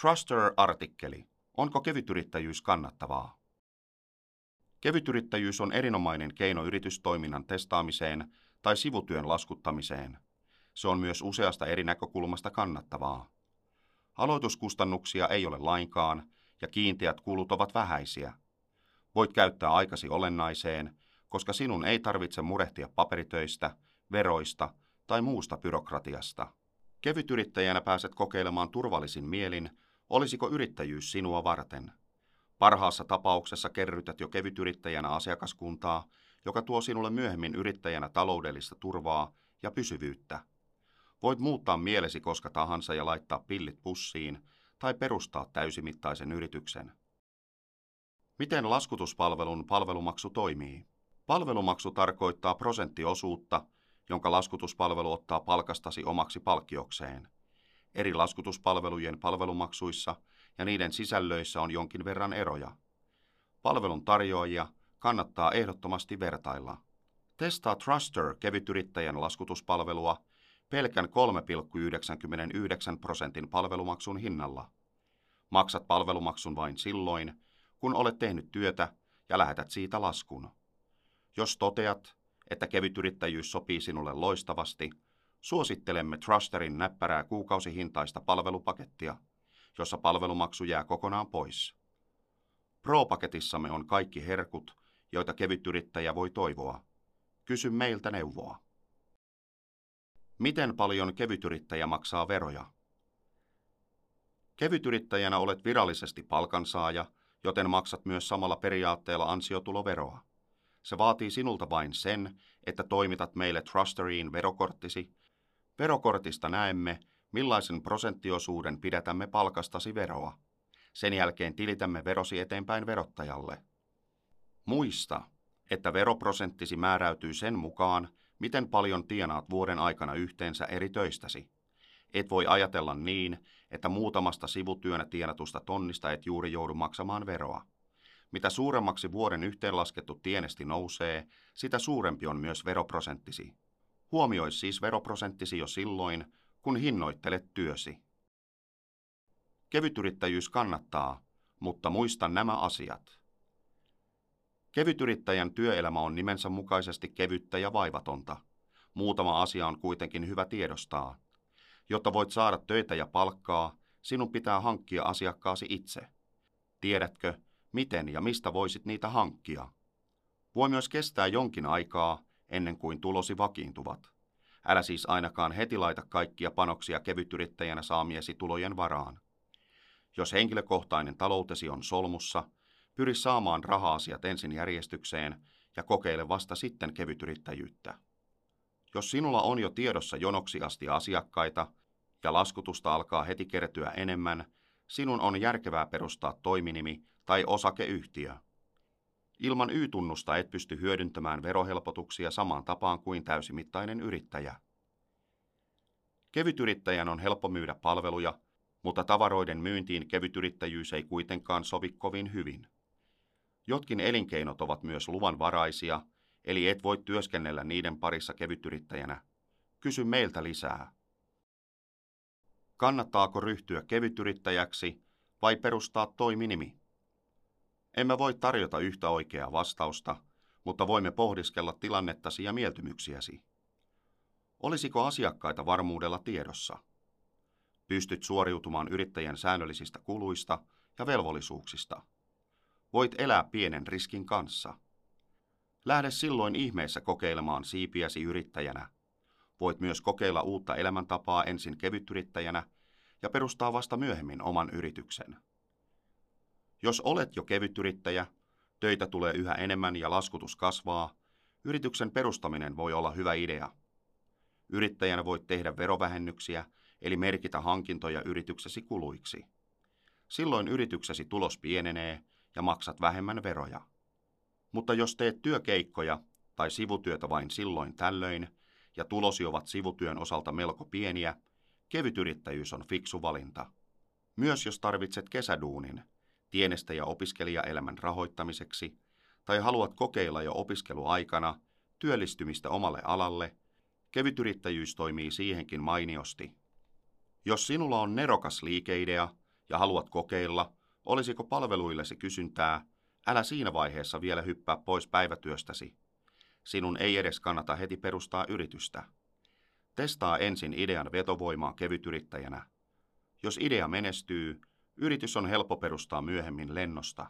Truster-artikkeli. Onko kevytyrittäjyys kannattavaa? Kevytyrittäjyys on erinomainen keino yritystoiminnan testaamiseen tai sivutyön laskuttamiseen. Se on myös useasta eri näkökulmasta kannattavaa. Aloituskustannuksia ei ole lainkaan ja kiinteät kulut ovat vähäisiä. Voit käyttää aikasi olennaiseen, koska sinun ei tarvitse murehtia paperitöistä, veroista tai muusta byrokratiasta. Kevytyrittäjänä pääset kokeilemaan turvallisin mielin, olisiko yrittäjyys sinua varten. Parhaassa tapauksessa kerrytät jo kevytyrittäjänä asiakaskuntaa, joka tuo sinulle myöhemmin yrittäjänä taloudellista turvaa ja pysyvyyttä. Voit muuttaa mielesi koska tahansa ja laittaa pillit pussiin tai perustaa täysimittaisen yrityksen. Miten laskutuspalvelun palvelumaksu toimii? Palvelumaksu tarkoittaa prosenttiosuutta, jonka laskutuspalvelu ottaa palkastasi omaksi palkkiokseen. Eri laskutuspalvelujen palvelumaksuissa ja niiden sisällöissä on jonkin verran eroja. Palvelun tarjoajia kannattaa ehdottomasti vertailla. Testaa Truster kevytyrittäjän laskutuspalvelua pelkän 3,99 prosentin palvelumaksun hinnalla. Maksat palvelumaksun vain silloin, kun olet tehnyt työtä ja lähetät siitä laskun. Jos toteat, että kevytyrittäjyys sopii sinulle loistavasti, suosittelemme Trusterin näppärää kuukausihintaista palvelupakettia, jossa palvelumaksu jää kokonaan pois. Pro-paketissamme on kaikki herkut, joita kevytyrittäjä voi toivoa. Kysy meiltä neuvoa. Miten paljon kevytyrittäjä maksaa veroja? Kevytyrittäjänä olet virallisesti palkansaaja, joten maksat myös samalla periaatteella ansiotuloveroa. Se vaatii sinulta vain sen, että toimitat meille Trusteriin verokorttisi. Verokortista näemme, millaisen prosenttiosuuden pidätämme palkastasi veroa. Sen jälkeen tilitämme verosi eteenpäin verottajalle. Muista, että veroprosenttisi määräytyy sen mukaan, miten paljon tienaat vuoden aikana yhteensä eri töistäsi. Et voi ajatella niin, että muutamasta sivutyönä tienatusta tonnista et juuri joudu maksamaan veroa. Mitä suuremmaksi vuoden yhteenlaskettu tienesti nousee, sitä suurempi on myös veroprosenttisi. Huomioi siis veroprosenttisi jo silloin, kun hinnoittelet työsi. Kevytyrittäjyys kannattaa, mutta muista nämä asiat. Kevytyrittäjän työelämä on nimensä mukaisesti kevyttä ja vaivatonta. Muutama asia on kuitenkin hyvä tiedostaa. Jotta voit saada töitä ja palkkaa, sinun pitää hankkia asiakkaasi itse. Tiedätkö, miten ja mistä voisit niitä hankkia? Voi myös kestää jonkin aikaa ennen kuin tulosi vakiintuvat. Älä siis ainakaan heti laita kaikkia panoksia kevytyrittäjänä saamiesi tulojen varaan. Jos henkilökohtainen taloutesi on solmussa, pyri saamaan raha-asiat ensin järjestykseen ja kokeile vasta sitten kevytyrittäjyyttä. Jos sinulla on jo tiedossa jonoksi asti asiakkaita ja laskutusta alkaa heti kertyä enemmän, sinun on järkevää perustaa toiminimi tai osakeyhtiö. Ilman Y-tunnusta et pysty hyödyntämään verohelpotuksia samaan tapaan kuin täysimittainen yrittäjä. Kevytyrittäjän on helppo myydä palveluja, mutta tavaroiden myyntiin kevytyrittäjyys ei kuitenkaan sovi kovin hyvin. Jotkin elinkeinot ovat myös luvanvaraisia, eli et voi työskennellä niiden parissa kevytyrittäjänä. Kysy meiltä lisää. Kannattaako ryhtyä kevytyrittäjäksi vai perustaa toiminimi? Emme voi tarjota yhtä oikeaa vastausta, mutta voimme pohdiskella tilannettasi ja mieltymyksiäsi. Olisiko asiakkaita varmuudella tiedossa? Pystyt suoriutumaan yrittäjän säännöllisistä kuluista ja velvollisuuksista. Voit elää pienen riskin kanssa. Lähde silloin ihmeessä kokeilemaan siipiäsi yrittäjänä. Voit myös kokeilla uutta elämäntapaa ensin kevytyrittäjänä ja perustaa vasta myöhemmin oman yrityksen. Jos olet jo kevytyrittäjä, töitä tulee yhä enemmän ja laskutus kasvaa, yrityksen perustaminen voi olla hyvä idea. Yrittäjänä voit tehdä verovähennyksiä, eli merkitä hankintoja yrityksesi kuluiksi. Silloin yrityksesi tulos pienenee ja maksat vähemmän veroja. Mutta jos teet työkeikkoja tai sivutyötä vain silloin tällöin ja tulosi ovat sivutyön osalta melko pieniä, kevytyrittäjyys on fiksu valinta. Myös jos tarvitset kesäduunin, tienestä ja opiskelijaelämän rahoittamiseksi tai haluat kokeilla jo opiskeluaikana työllistymistä omalle alalle, kevytyrittäjyys toimii siihenkin mainiosti. Jos sinulla on nerokas liikeidea ja haluat kokeilla, olisiko palveluillesi kysyntää, älä siinä vaiheessa vielä hyppää pois päivätyöstäsi. Sinun ei edes kannata heti perustaa yritystä. Testaa ensin idean vetovoimaa kevytyrittäjänä. Jos idea menestyy, yritys on helppo perustaa myöhemmin lennosta.